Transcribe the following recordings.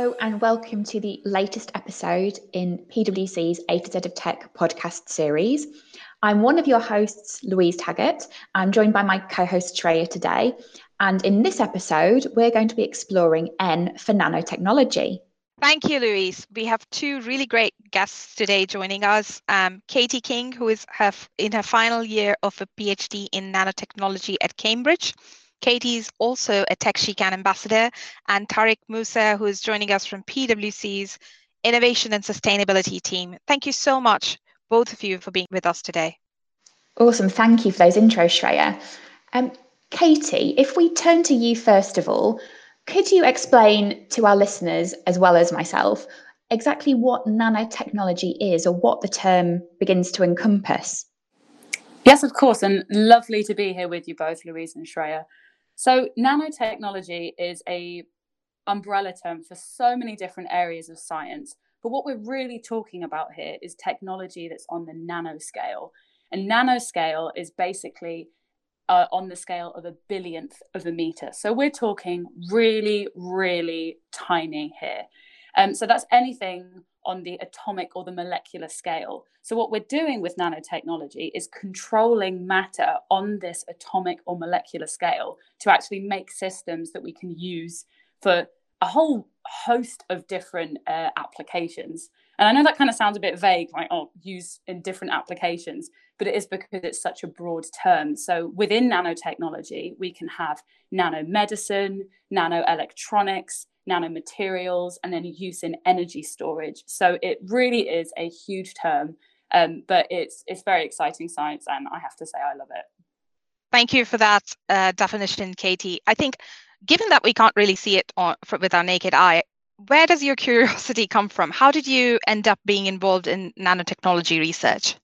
Hello, and welcome to the latest episode in PwC's A to Z of Tech podcast series. I'm one of your hosts, Louise Taggart. I'm joined by my co host, Shreya, today. And in this episode, we're going to be exploring N for nanotechnology. Thank you, Louise. We have two really great guests today joining us. Um, Katie King, who is her, in her final year of a PhD in nanotechnology at Cambridge. Katie is also a TechSheCan ambassador, and Tariq Musa, who is joining us from PwC's Innovation and Sustainability team. Thank you so much, both of you, for being with us today. Awesome. Thank you for those intros, Shreya. Um, Katie, if we turn to you first of all, could you explain to our listeners, as well as myself, exactly what nanotechnology is or what the term begins to encompass? Yes, of course, and lovely to be here with you both, Louise and Shreya. So, nanotechnology is a umbrella term for so many different areas of science. But what we're really talking about here is technology that's on the nanoscale. And nanoscale is basically uh, on the scale of a billionth of a meter. So we're talking really, really tiny here. Um, so that's anything on the atomic or the molecular scale. So, what we're doing with nanotechnology is controlling matter on this atomic or molecular scale to actually make systems that we can use for a whole host of different uh, applications. And I know that kind of sounds a bit vague, like, oh, use in different applications, but it is because it's such a broad term. So within nanotechnology, we can have nanomedicine, nanoelectronics, nanomaterials, and then use in energy storage. So it really is a huge term, um, but it's it's very exciting science, and I have to say I love it. Thank you for that uh, definition, Katie. I think, given that we can't really see it on, for, with our naked eye, where does your curiosity come from? How did you end up being involved in nanotechnology research?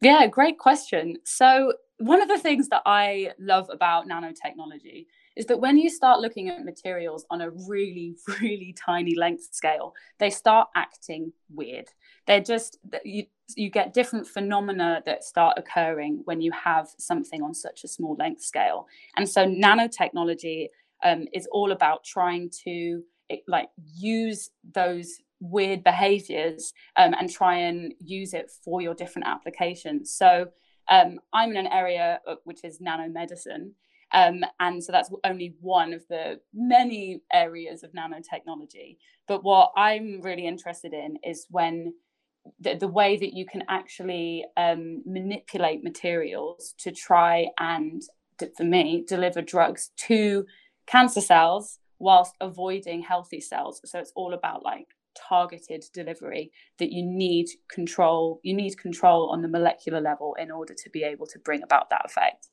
Yeah, great question. So, one of the things that I love about nanotechnology is that when you start looking at materials on a really, really tiny length scale, they start acting weird. They're just, you, you get different phenomena that start occurring when you have something on such a small length scale. And so nanotechnology um, is all about trying to like use those weird behaviors um, and try and use it for your different applications. So um, I'm in an area which is nanomedicine. Um, and so that's only one of the many areas of nanotechnology. But what I'm really interested in is when the, the way that you can actually um, manipulate materials to try and, for me, deliver drugs to cancer cells whilst avoiding healthy cells. So it's all about like targeted delivery that you need control you need control on the molecular level in order to be able to bring about that effect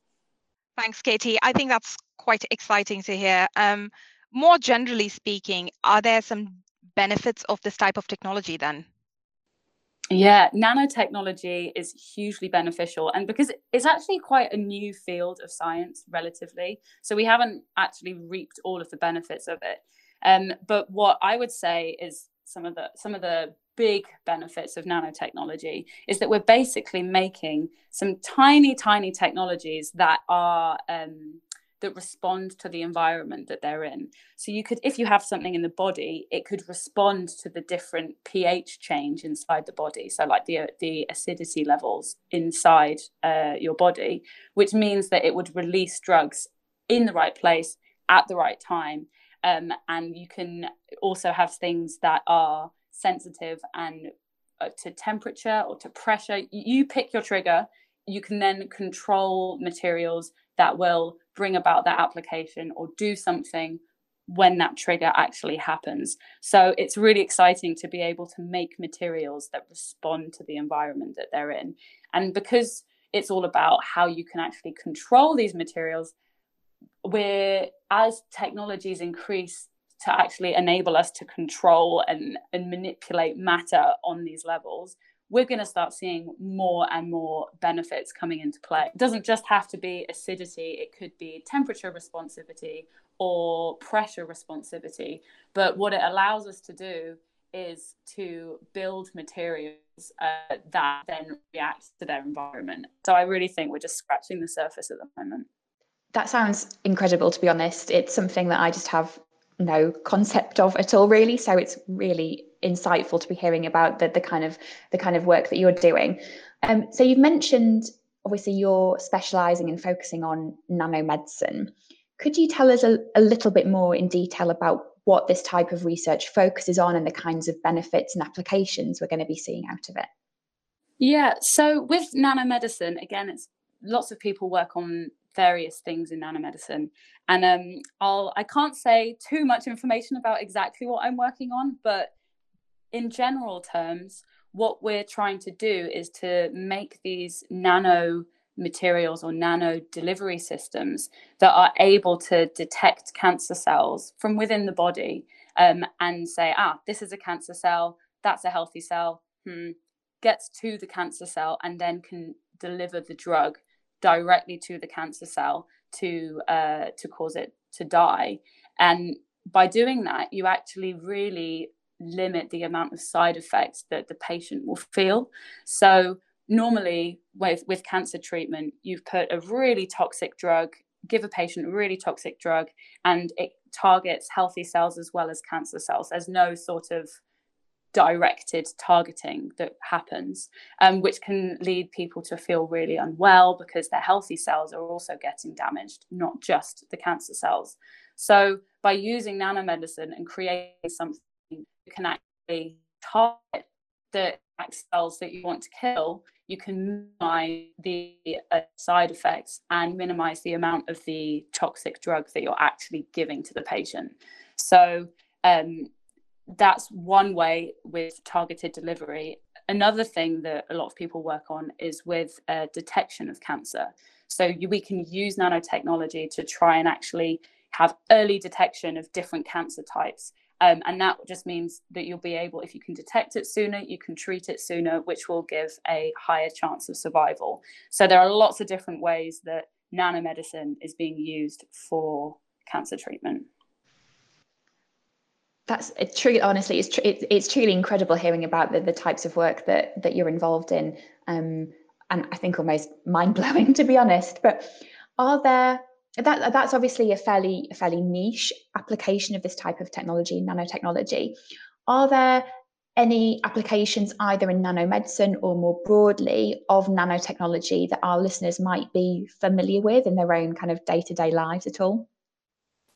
Thanks, Katie. I think that's quite exciting to hear. Um, more generally speaking, are there some benefits of this type of technology then? Yeah, nanotechnology is hugely beneficial. And because it's actually quite a new field of science, relatively. So we haven't actually reaped all of the benefits of it. Um, but what I would say is some of the some of the big benefits of nanotechnology is that we're basically making some tiny, tiny technologies that are um, that respond to the environment that they're in. So you could, if you have something in the body, it could respond to the different pH change inside the body. So like the the acidity levels inside uh, your body, which means that it would release drugs in the right place at the right time. Um, and you can also have things that are sensitive and uh, to temperature or to pressure. You pick your trigger. You can then control materials that will bring about that application or do something when that trigger actually happens. So it's really exciting to be able to make materials that respond to the environment that they're in. And because it's all about how you can actually control these materials, we're as technologies increase to actually enable us to control and, and manipulate matter on these levels, we're going to start seeing more and more benefits coming into play. It doesn't just have to be acidity, it could be temperature responsivity or pressure responsivity. But what it allows us to do is to build materials uh, that then react to their environment. So I really think we're just scratching the surface at the moment. That sounds incredible, to be honest. It's something that I just have no concept of at all really. So it's really insightful to be hearing about the, the kind of the kind of work that you're doing. Um, so you've mentioned obviously you're specializing and focusing on nanomedicine. Could you tell us a, a little bit more in detail about what this type of research focuses on and the kinds of benefits and applications we're going to be seeing out of it? Yeah so with nanomedicine again it's lots of people work on various things in nanomedicine. And um, I'll I can't say too much information about exactly what I'm working on, but in general terms, what we're trying to do is to make these nano materials or nano delivery systems that are able to detect cancer cells from within the body um, and say, ah, this is a cancer cell, that's a healthy cell, hmm, gets to the cancer cell and then can deliver the drug directly to the cancer cell to uh, to cause it to die. And by doing that, you actually really limit the amount of side effects that the patient will feel. So normally with with cancer treatment, you've put a really toxic drug, give a patient a really toxic drug, and it targets healthy cells as well as cancer cells. There's no sort of directed targeting that happens, um, which can lead people to feel really unwell because their healthy cells are also getting damaged, not just the cancer cells. So, by using nanomedicine and creating something you can actually target the cells that you want to kill, you can minimize the uh, side effects and minimize the amount of the toxic drug that you're actually giving to the patient. So, um, that's one way with targeted delivery. Another thing that a lot of people work on is with uh, detection of cancer. So you, we can use nanotechnology to try and actually have early detection of different cancer types. Um, and that just means that you'll be able, if you can detect it sooner, you can treat it sooner, which will give a higher chance of survival. So there are lots of different ways that nanomedicine is being used for cancer treatment that's true honestly it's, tr- it's, it's truly incredible hearing about the, the types of work that that you're involved in. Um, and i think almost mind-blowing to be honest. But are there that that's obviously a fairly a fairly niche application of this type of technology nanotechnology. Are there any applications either in nanomedicine or more broadly of nanotechnology that our listeners might be familiar with in their own kind of day-to-day lives at all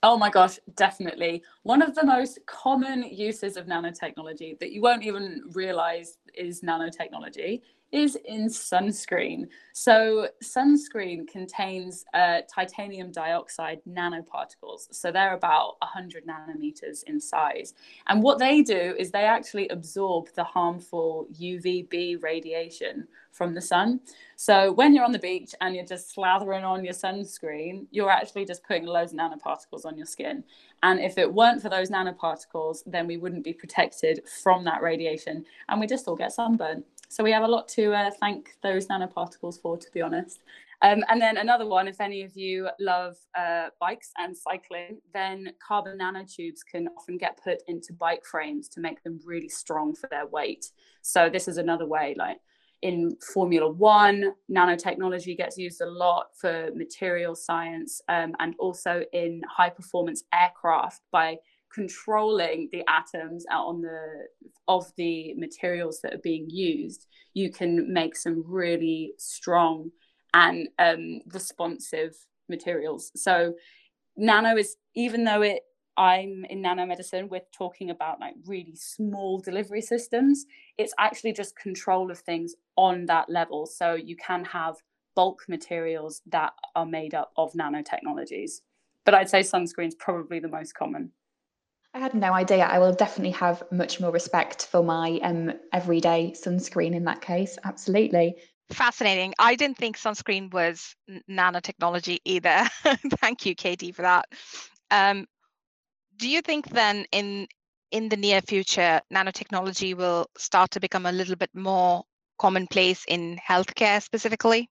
Oh my gosh, definitely. One of the most common uses of nanotechnology that you won't even realize is nanotechnology is in sunscreen. So, sunscreen contains uh, titanium dioxide nanoparticles. So, they're about 100 nanometers in size. And what they do is they actually absorb the harmful UVB radiation from the sun. So, when you're on the beach and you're just slathering on your sunscreen, you're actually just putting loads of nanoparticles on your skin. And if it weren't for those nanoparticles, then we wouldn't be protected from that radiation and we just all get sunburn. So we have a lot to uh, thank those nanoparticles for, to be honest. Um, and then another one, if any of you love uh, bikes and cycling, then carbon nanotubes can often get put into bike frames to make them really strong for their weight. So this is another way, like in Formula One, nanotechnology gets used a lot for material science um, and also in high performance aircraft by controlling the atoms on the of the materials that are being used you can make some really strong and um, responsive materials. So nano is even though it i'm in nanomedicine we're talking about like really small delivery systems it's actually just control of things on that level. So you can have bulk materials that are made up of nanotechnologies. But i'd say sunscreen is probably the most common I had no idea. I will definitely have much more respect for my um, everyday sunscreen in that case. Absolutely. Fascinating. I didn't think sunscreen was nanotechnology either. Thank you, Katie, for that. Um, do you think then in in the near future, nanotechnology will start to become a little bit more commonplace in healthcare specifically?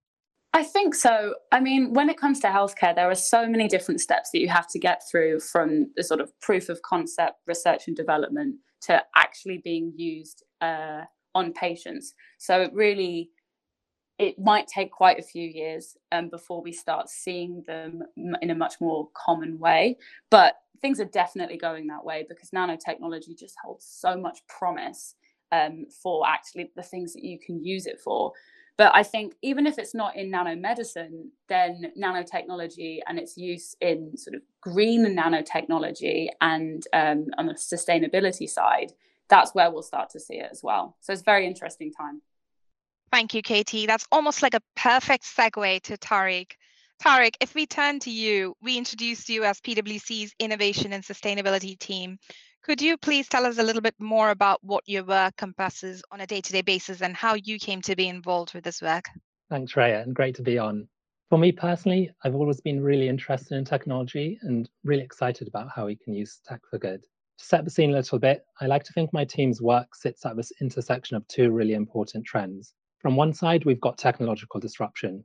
I think so. I mean, when it comes to healthcare, there are so many different steps that you have to get through from the sort of proof of concept, research and development to actually being used uh, on patients. So it really it might take quite a few years um, before we start seeing them in a much more common way. But things are definitely going that way because nanotechnology just holds so much promise um, for actually the things that you can use it for. But I think even if it's not in nanomedicine, then nanotechnology and its use in sort of green nanotechnology and um, on the sustainability side, that's where we'll start to see it as well. So it's a very interesting time. Thank you, Katie. That's almost like a perfect segue to Tariq. Tariq, if we turn to you, we introduced you as PwC's Innovation and Sustainability team. Could you please tell us a little bit more about what your work compasses on a day to day basis and how you came to be involved with this work? Thanks, Shreya, and great to be on. For me personally, I've always been really interested in technology and really excited about how we can use tech for good. To set the scene a little bit, I like to think my team's work sits at this intersection of two really important trends. From one side, we've got technological disruption.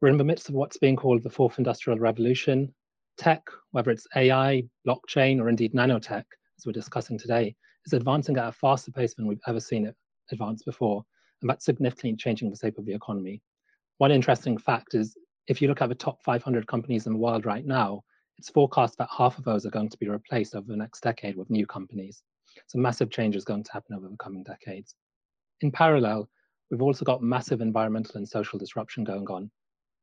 We're in the midst of what's being called the fourth industrial revolution. Tech, whether it's AI, blockchain, or indeed nanotech, as we're discussing today, is advancing at a faster pace than we've ever seen it advance before. And that's significantly changing the shape of the economy. One interesting fact is if you look at the top 500 companies in the world right now, it's forecast that half of those are going to be replaced over the next decade with new companies. So massive change is going to happen over the coming decades. In parallel, We've also got massive environmental and social disruption going on.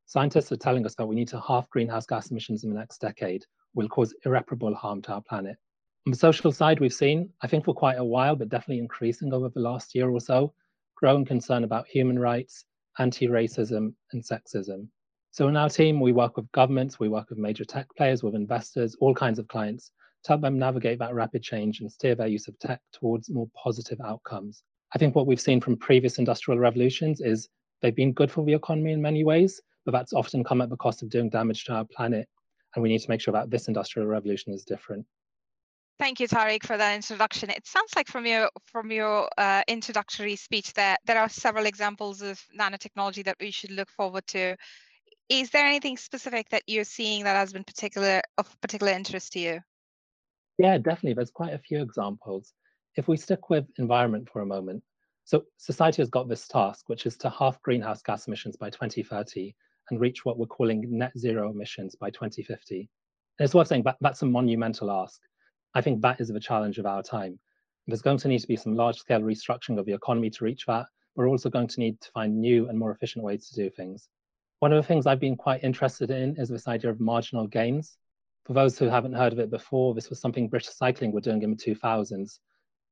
Scientists are telling us that we need to halve greenhouse gas emissions in the next decade will cause irreparable harm to our planet. On the social side, we've seen, I think for quite a while, but definitely increasing over the last year or so, growing concern about human rights, anti-racism, and sexism. So in our team, we work with governments, we work with major tech players, with investors, all kinds of clients, to help them navigate that rapid change and steer their use of tech towards more positive outcomes. I think what we've seen from previous industrial revolutions is they've been good for the economy in many ways, but that's often come at the cost of doing damage to our planet. And we need to make sure that this industrial revolution is different. Thank you, Tariq, for that introduction. It sounds like from your from your uh, introductory speech that there are several examples of nanotechnology that we should look forward to. Is there anything specific that you're seeing that has been particular of particular interest to you? Yeah, definitely. There's quite a few examples if we stick with environment for a moment, so society has got this task, which is to halve greenhouse gas emissions by 2030 and reach what we're calling net zero emissions by 2050. And it's worth saying that that's a monumental ask. I think that is the challenge of our time. There's going to need to be some large scale restructuring of the economy to reach that. We're also going to need to find new and more efficient ways to do things. One of the things I've been quite interested in is this idea of marginal gains. For those who haven't heard of it before, this was something British Cycling were doing in the 2000s,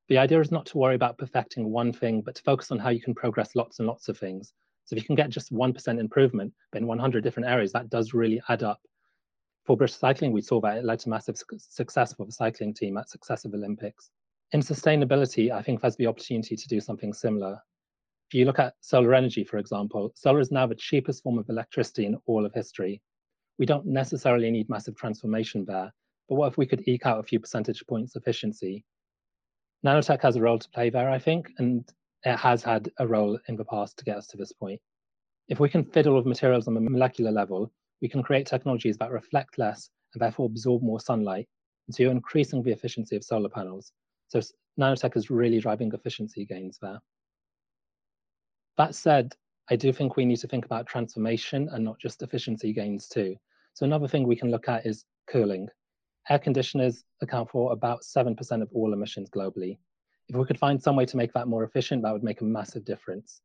the idea is not to worry about perfecting one thing, but to focus on how you can progress lots and lots of things. So if you can get just 1% improvement in 100 different areas, that does really add up. For British cycling, we saw that it led to massive success for the cycling team at successive Olympics. In sustainability, I think there's the opportunity to do something similar. If you look at solar energy, for example, solar is now the cheapest form of electricity in all of history. We don't necessarily need massive transformation there, but what if we could eke out a few percentage points efficiency nanotech has a role to play there, I think, and it has had a role in the past to get us to this point. If we can fiddle with materials on a molecular level, we can create technologies that reflect less and therefore absorb more sunlight. And so you're increasing the efficiency of solar panels. So nanotech is really driving efficiency gains there. That said, I do think we need to think about transformation and not just efficiency gains too. So another thing we can look at is cooling. Air conditioners account for about 7% of all emissions globally. If we could find some way to make that more efficient, that would make a massive difference.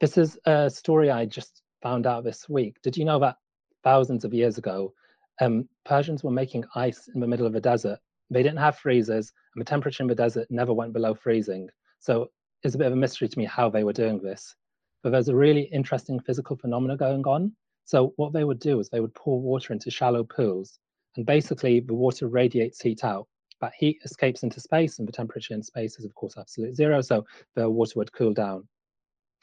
This is a story I just found out this week. Did you know that thousands of years ago, um, Persians were making ice in the middle of a desert? They didn't have freezers, and the temperature in the desert never went below freezing. So it's a bit of a mystery to me how they were doing this. But there's a really interesting physical phenomena going on. So what they would do is they would pour water into shallow pools and basically, the water radiates heat out. But heat escapes into space, and the temperature in space is, of course, absolute zero. So the water would cool down.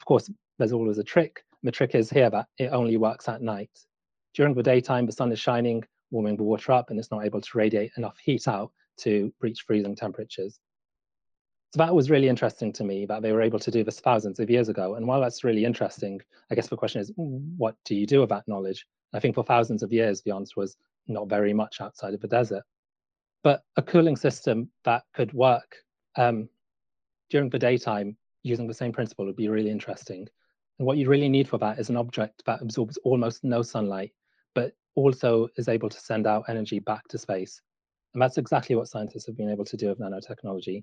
Of course, there's always a trick. The trick is here that it only works at night. During the daytime, the sun is shining, warming the water up, and it's not able to radiate enough heat out to reach freezing temperatures. So that was really interesting to me that they were able to do this thousands of years ago. And while that's really interesting, I guess the question is, what do you do with that knowledge? I think for thousands of years, the answer was not very much outside of the desert. But a cooling system that could work um, during the daytime using the same principle would be really interesting. And what you really need for that is an object that absorbs almost no sunlight, but also is able to send out energy back to space. And that's exactly what scientists have been able to do with nanotechnology.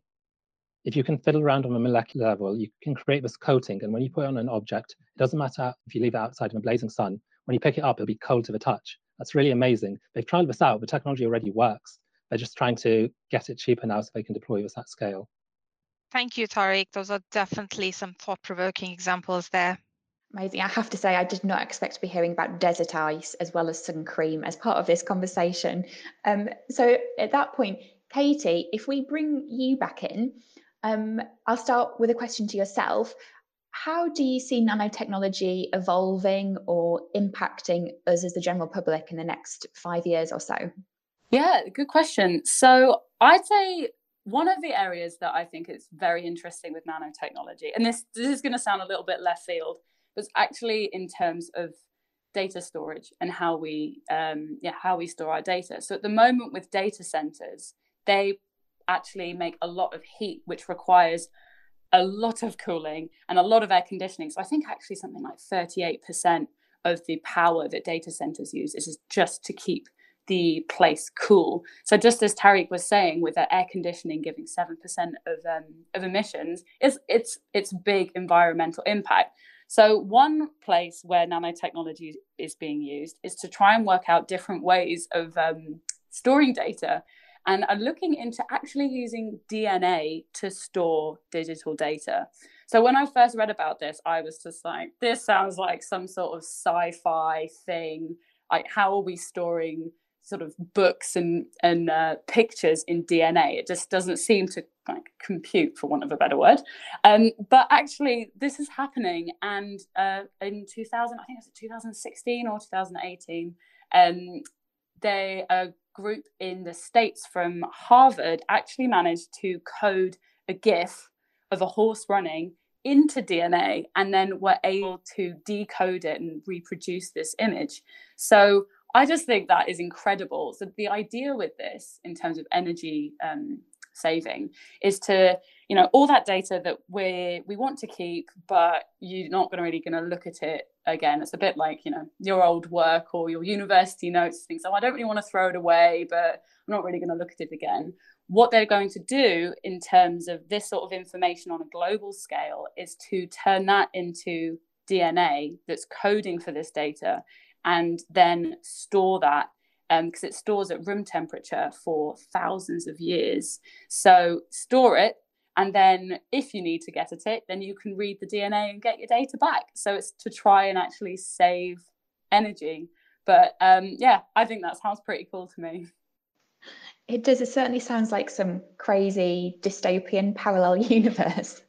If you can fiddle around on a molecular level, you can create this coating. And when you put it on an object, it doesn't matter if you leave it outside in the blazing sun. When you pick it up, it'll be cold to the touch. That's really amazing. They've tried this out. The technology already works. They're just trying to get it cheaper now so they can deploy this at scale. Thank you, Tariq. Those are definitely some thought-provoking examples there. Amazing. I have to say, I did not expect to be hearing about desert ice as well as sun cream as part of this conversation. Um, so at that point, Katie, if we bring you back in, um, I'll start with a question to yourself. How do you see nanotechnology evolving or impacting us as the general public in the next five years or so? Yeah, good question. So I'd say one of the areas that I think is very interesting with nanotechnology, and this, this is going to sound a little bit left field, was actually in terms of data storage and how we um, yeah how we store our data. So at the moment with data centers, they actually make a lot of heat, which requires a lot of cooling and a lot of air conditioning. So I think actually something like 38% of the power that data centers use is just to keep the place cool. So just as Tariq was saying, with the air conditioning giving seven percent of um, of emissions, it's it's it's big environmental impact. So one place where nanotechnology is being used is to try and work out different ways of um, storing data, and are looking into actually using DNA to store digital data. So when I first read about this, I was just like, this sounds like some sort of sci-fi thing. Like, how are we storing sort of books and and uh, pictures in DNA. It just doesn't seem to like compute, for want of a better word. Um, but actually, this is happening, and uh, in 2000, I think it's 2016 or 2018, um, they a group in the states from Harvard actually managed to code a GIF of a horse running into DNA and then were able to decode it and reproduce this image. So I just think that is incredible. So the idea with this, in terms of energy um, saving, is to you know all that data that we we want to keep, but you're not going to really going to look at it again. It's a bit like you know your old work or your university notes. Things. So I don't really want to throw it away, but I'm not really going to look at it again. What they're going to do in terms of this sort of information on a global scale is to turn that into DNA that's coding for this data and then store that because um, it stores at room temperature for thousands of years. So store it, and then if you need to get at it, then you can read the DNA and get your data back. So it's to try and actually save energy. But um, yeah, I think that sounds pretty cool to me. It does. It certainly sounds like some crazy dystopian parallel universe.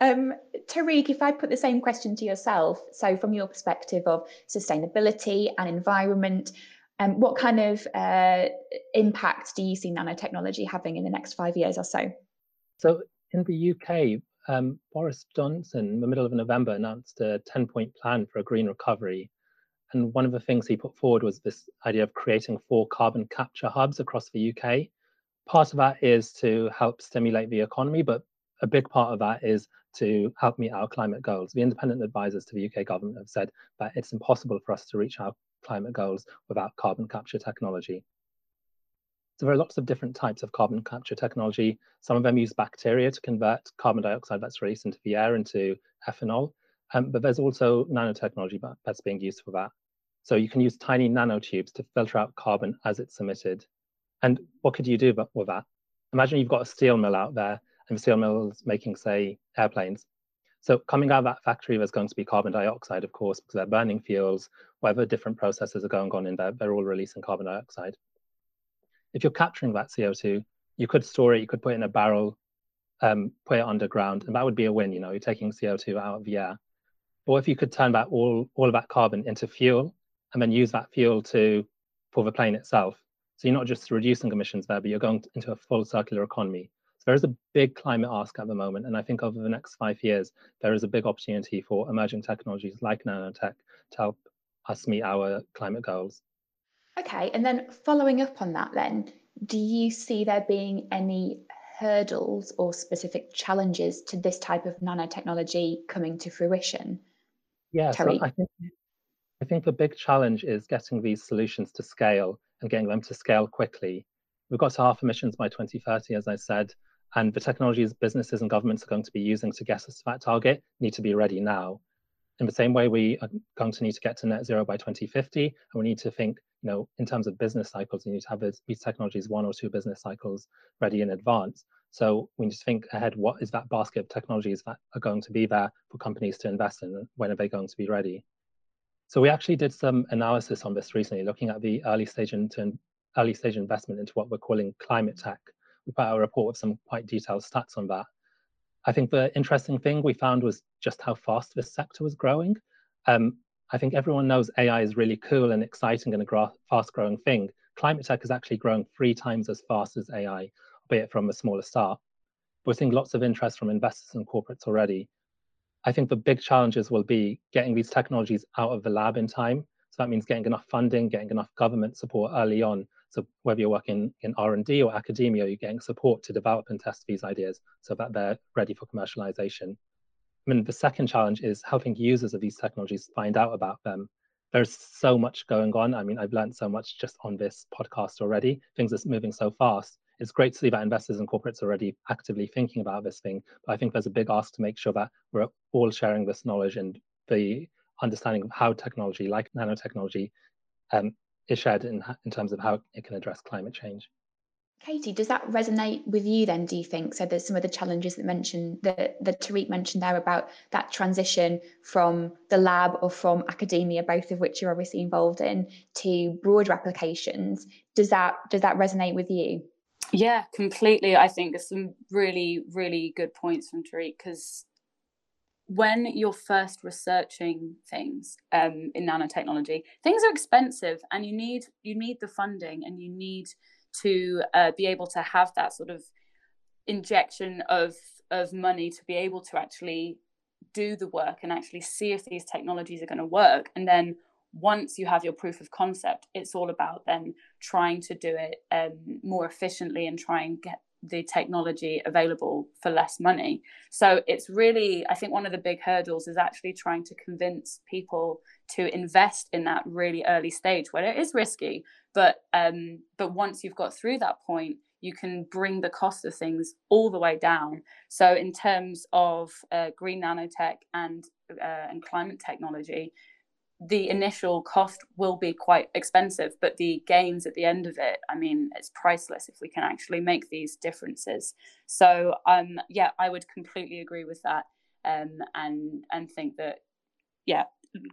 Um, Tariq, if I put the same question to yourself, so from your perspective of sustainability and environment, um, what kind of uh, impact do you see nanotechnology having in the next five years or so? So in the UK, um, Boris Johnson, in the middle of November, announced a 10 point plan for a green recovery and one of the things he put forward was this idea of creating four carbon capture hubs across the UK. Part of that is to help stimulate the economy, but a big part of that is to help meet our climate goals. The independent advisors to the UK government have said that it's impossible for us to reach our climate goals without carbon capture technology. So there are lots of different types of carbon capture technology. Some of them use bacteria to convert carbon dioxide that's released into the air into ethanol. Um, but there's also nanotechnology that's being used for that. So you can use tiny nanotubes to filter out carbon as it's emitted. And what could you do with that? Imagine you've got a steel mill out there and the steel mill is making, say, airplanes. So coming out of that factory, there's going to be carbon dioxide, of course, because they're burning fuels, whatever different processes are going on in there, they're all releasing carbon dioxide. If you're capturing that CO2, you could store it, you could put it in a barrel, um, put it underground, and that would be a win, you know, you're taking CO2 out of the air. Or if you could turn back all, all of that carbon into fuel, and then use that fuel to for the plane itself. So you're not just reducing emissions there, but you're going into a full circular economy. So there is a big climate ask at the moment, and I think over the next five years, there is a big opportunity for emerging technologies like nanotech to help us meet our climate goals. Okay, and then following up on that, then, do you see there being any hurdles or specific challenges to this type of nanotechnology coming to fruition? Yeah, so I think I think the big challenge is getting these solutions to scale and getting them to scale quickly. We've got to half emissions by 2030, as I said, and the technologies businesses and governments are going to be using to get us to that target need to be ready now. In the same way, we are going to need to get to net zero by 2050, and we need to think, you know, in terms of business cycles, you need to have these technologies one or two business cycles ready in advance. So we need to think ahead, what is that basket of technologies that are going to be there for companies to invest in, when are they going to be ready? So we actually did some analysis on this recently, looking at the early stage into early stage investment into what we're calling climate tech. We put out a report with some quite detailed stats on that. I think the interesting thing we found was just how fast this sector was growing. Um, I think everyone knows AI is really cool and exciting and a fast growing thing. Climate tech is actually growing three times as fast as AI, albeit from a smaller start. We're seeing lots of interest from investors and corporates already. I think the big challenges will be getting these technologies out of the lab in time. So that means getting enough funding, getting enough government support early on. So whether you're working in R&D or academia, you're getting support to develop and test these ideas so that they're ready for commercialization. I mean, the second challenge is helping users of these technologies find out about them. There's so much going on. I mean, I've learned so much just on this podcast already. Things are moving so fast it's great to see that investors and corporates are already actively thinking about this thing. But I think there's a big ask to make sure that we're all sharing this knowledge and the understanding of how technology, like nanotechnology, um, is shared in, in terms of how it can address climate change. Katie, does that resonate with you then, do you think? So there's some of the challenges that mentioned that, that Tariq mentioned there about that transition from the lab or from academia, both of which you're obviously involved in, to broader applications. Does that does that resonate with you? Yeah, completely. I think there's some really, really good points from Tariq because when you're first researching things um, in nanotechnology, things are expensive, and you need you need the funding, and you need to uh, be able to have that sort of injection of of money to be able to actually do the work and actually see if these technologies are going to work, and then once you have your proof of concept, it's all about then trying to do it um, more efficiently and try and get the technology available for less money. So it's really, I think one of the big hurdles is actually trying to convince people to invest in that really early stage where it is risky. But um, but once you've got through that point, you can bring the cost of things all the way down. So in terms of uh, green nanotech and uh, and climate technology, the initial cost will be quite expensive, but the gains at the end of it, I mean, it's priceless if we can actually make these differences. So, um, yeah, I would completely agree with that, um, and and think that, yeah,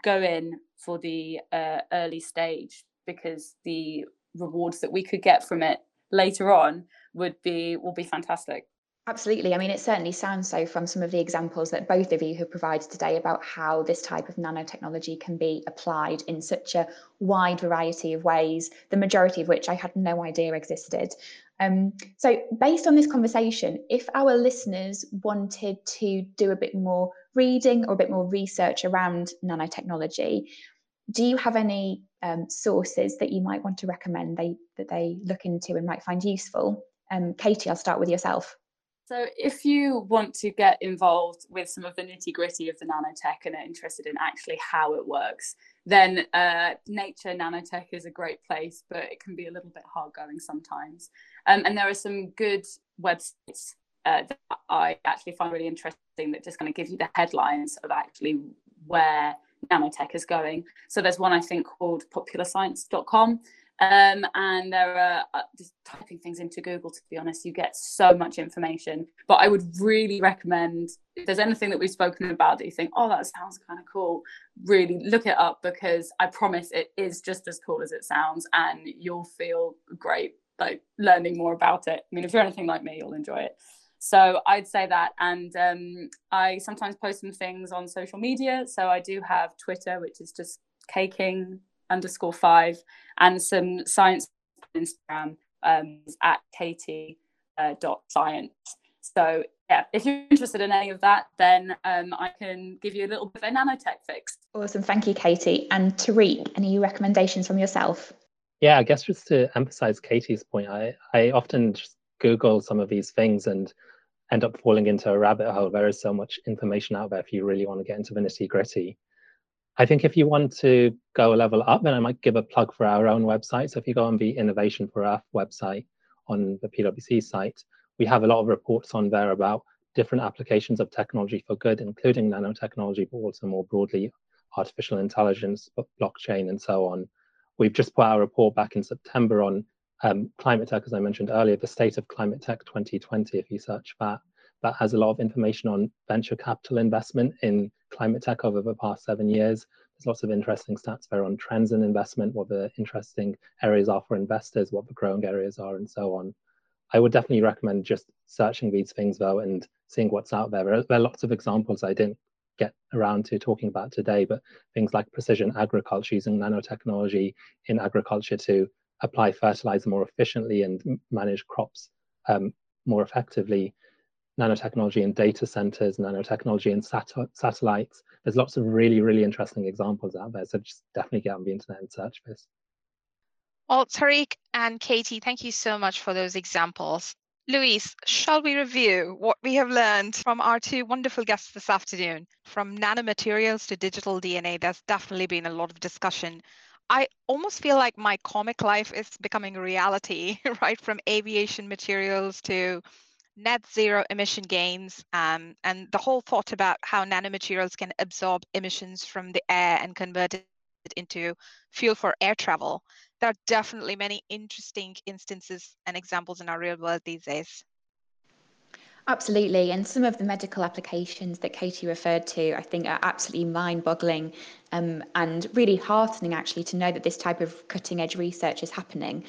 go in for the uh, early stage because the rewards that we could get from it later on would be will be fantastic. Absolutely. I mean, it certainly sounds so from some of the examples that both of you have provided today about how this type of nanotechnology can be applied in such a wide variety of ways, the majority of which I had no idea existed. Um, so, based on this conversation, if our listeners wanted to do a bit more reading or a bit more research around nanotechnology, do you have any um, sources that you might want to recommend they, that they look into and might find useful? Um, Katie, I'll start with yourself. So, if you want to get involved with some of the nitty gritty of the nanotech and are interested in actually how it works, then uh, Nature Nanotech is a great place, but it can be a little bit hard going sometimes. Um, and there are some good websites uh, that I actually find really interesting that just kind of give you the headlines of actually where nanotech is going. So, there's one I think called popularscience.com um, and there are uh, just typing things into Google, to be honest, you get so much information. But I would really recommend if there's anything that we've spoken about that you think, oh, that sounds kind of cool, really look it up because I promise it is just as cool as it sounds and you'll feel great like learning more about it. I mean, if you're anything like me, you'll enjoy it. So I'd say that. And um, I sometimes post some things on social media. So I do have Twitter, which is just kking underscore five, and some science Instagram um, at katie uh, dot science. So yeah, if you're interested in any of that, then um, I can give you a little bit of a nanotech fix. Awesome, thank you, Katie. And Tariq, any recommendations from yourself? Yeah, I guess just to emphasize Katie's point, I, I often just Google some of these things and end up falling into a rabbit hole. There is so much information out there if you really want to get into the nitty gritty. I think if you want to go a level up, then I might give a plug for our own website. So if you go on the Innovation for Earth website on the PwC site, we have a lot of reports on there about different applications of technology for good, including nanotechnology, but also more broadly artificial intelligence, blockchain, and so on. We've just put our report back in September on um, climate tech, as I mentioned earlier, the state of climate tech 2020, if you search that, that has a lot of information on venture capital investment in climate tech over the past seven years. There's lots of interesting stats there on trends in investment, what the interesting areas are for investors, what the growing areas are, and so on. I would definitely recommend just searching these things though and seeing what's out there. There are, there are lots of examples I didn't get around to talking about today, but things like precision agriculture using nanotechnology in agriculture to apply fertilizer more efficiently and manage crops um, more effectively nanotechnology in data centers, nanotechnology in sat satellites. There's lots of really, really interesting examples out there. So just definitely get on the internet and search this. Well, Tariq and Katie, thank you so much for those examples. Louise, shall we review what we have learned from our two wonderful guests this afternoon? From nanomaterials to digital DNA, there's definitely been a lot of discussion. I almost feel like my comic life is becoming reality, right? From aviation materials to net zero emission gains um, and the whole thought about how nanomaterials can absorb emissions from the air and convert it into fuel for air travel. There are definitely many interesting instances and examples in our real world these days. Absolutely. And some of the medical applications that Katie referred to, I think, are absolutely mind boggling um, and really heartening, actually, to know that this type of cutting edge research is happening.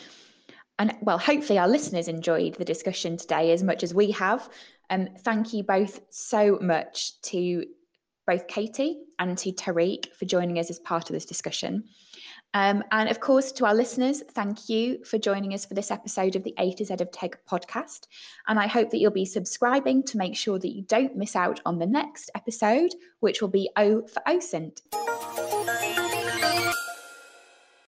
And well, hopefully our listeners enjoyed the discussion today as much as we have. Um, thank you both so much to both Katie and to Tariq for joining us as part of this discussion. Um, and of course, to our listeners, thank you for joining us for this episode of the A to Z of Tech podcast. And I hope that you'll be subscribing to make sure that you don't miss out on the next episode, which will be O for OSINT.